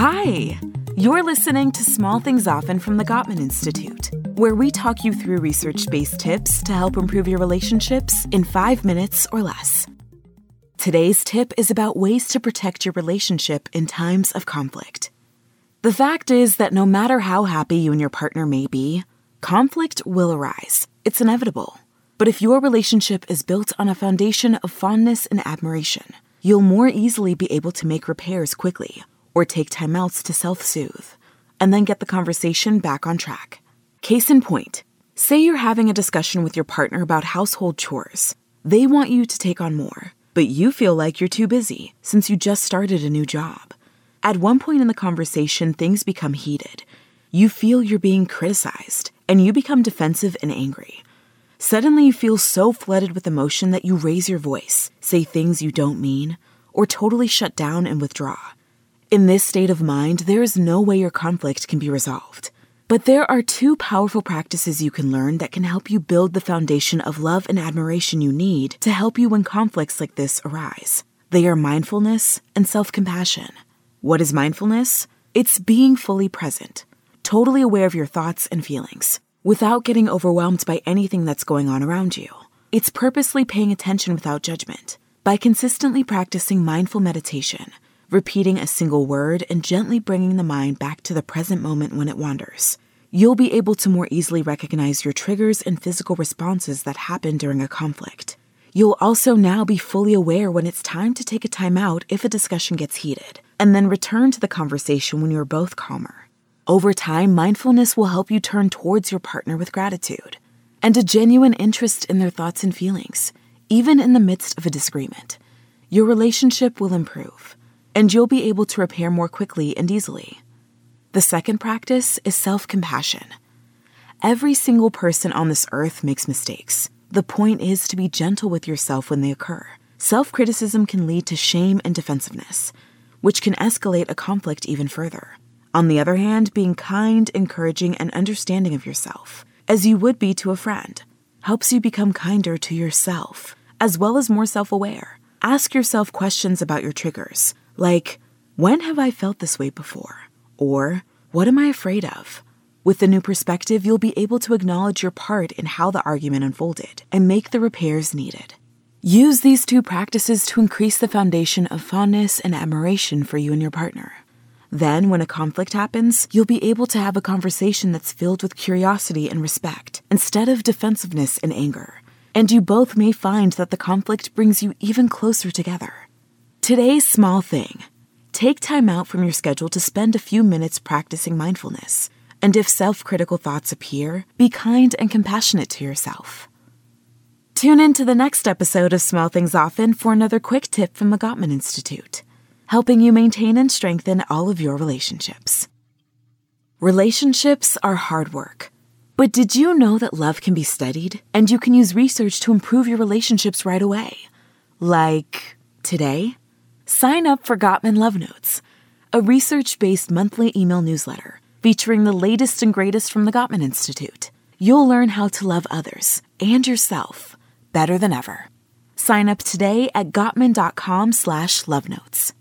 Hi! You're listening to Small Things Often from the Gottman Institute, where we talk you through research based tips to help improve your relationships in five minutes or less. Today's tip is about ways to protect your relationship in times of conflict. The fact is that no matter how happy you and your partner may be, conflict will arise. It's inevitable. But if your relationship is built on a foundation of fondness and admiration, you'll more easily be able to make repairs quickly or take timeouts to self soothe, and then get the conversation back on track. Case in point say you're having a discussion with your partner about household chores. They want you to take on more, but you feel like you're too busy since you just started a new job. At one point in the conversation, things become heated. You feel you're being criticized, and you become defensive and angry. Suddenly, you feel so flooded with emotion that you raise your voice, say things you don't mean, or totally shut down and withdraw. In this state of mind, there is no way your conflict can be resolved. But there are two powerful practices you can learn that can help you build the foundation of love and admiration you need to help you when conflicts like this arise. They are mindfulness and self compassion. What is mindfulness? It's being fully present, totally aware of your thoughts and feelings, without getting overwhelmed by anything that's going on around you. It's purposely paying attention without judgment. By consistently practicing mindful meditation, repeating a single word, and gently bringing the mind back to the present moment when it wanders. You'll be able to more easily recognize your triggers and physical responses that happen during a conflict. You'll also now be fully aware when it's time to take a time out if a discussion gets heated, and then return to the conversation when you're both calmer. Over time, mindfulness will help you turn towards your partner with gratitude and a genuine interest in their thoughts and feelings, even in the midst of a disagreement. Your relationship will improve and you'll be able to repair more quickly and easily. The second practice is self compassion. Every single person on this earth makes mistakes. The point is to be gentle with yourself when they occur. Self criticism can lead to shame and defensiveness, which can escalate a conflict even further. On the other hand, being kind, encouraging, and understanding of yourself, as you would be to a friend, helps you become kinder to yourself, as well as more self aware. Ask yourself questions about your triggers like, when have I felt this way before? Or, what am I afraid of? With the new perspective, you'll be able to acknowledge your part in how the argument unfolded and make the repairs needed. Use these two practices to increase the foundation of fondness and admiration for you and your partner. Then, when a conflict happens, you'll be able to have a conversation that's filled with curiosity and respect instead of defensiveness and anger. And you both may find that the conflict brings you even closer together. Today's small thing take time out from your schedule to spend a few minutes practicing mindfulness. And if self critical thoughts appear, be kind and compassionate to yourself. Tune in to the next episode of Small Things Often for another quick tip from the Gottman Institute, helping you maintain and strengthen all of your relationships. Relationships are hard work. But did you know that love can be studied and you can use research to improve your relationships right away? Like today? Sign up for Gottman Love Notes, a research based monthly email newsletter featuring the latest and greatest from the Gottman Institute. You'll learn how to love others and yourself better than ever. Sign up today at gottman.com slash love notes.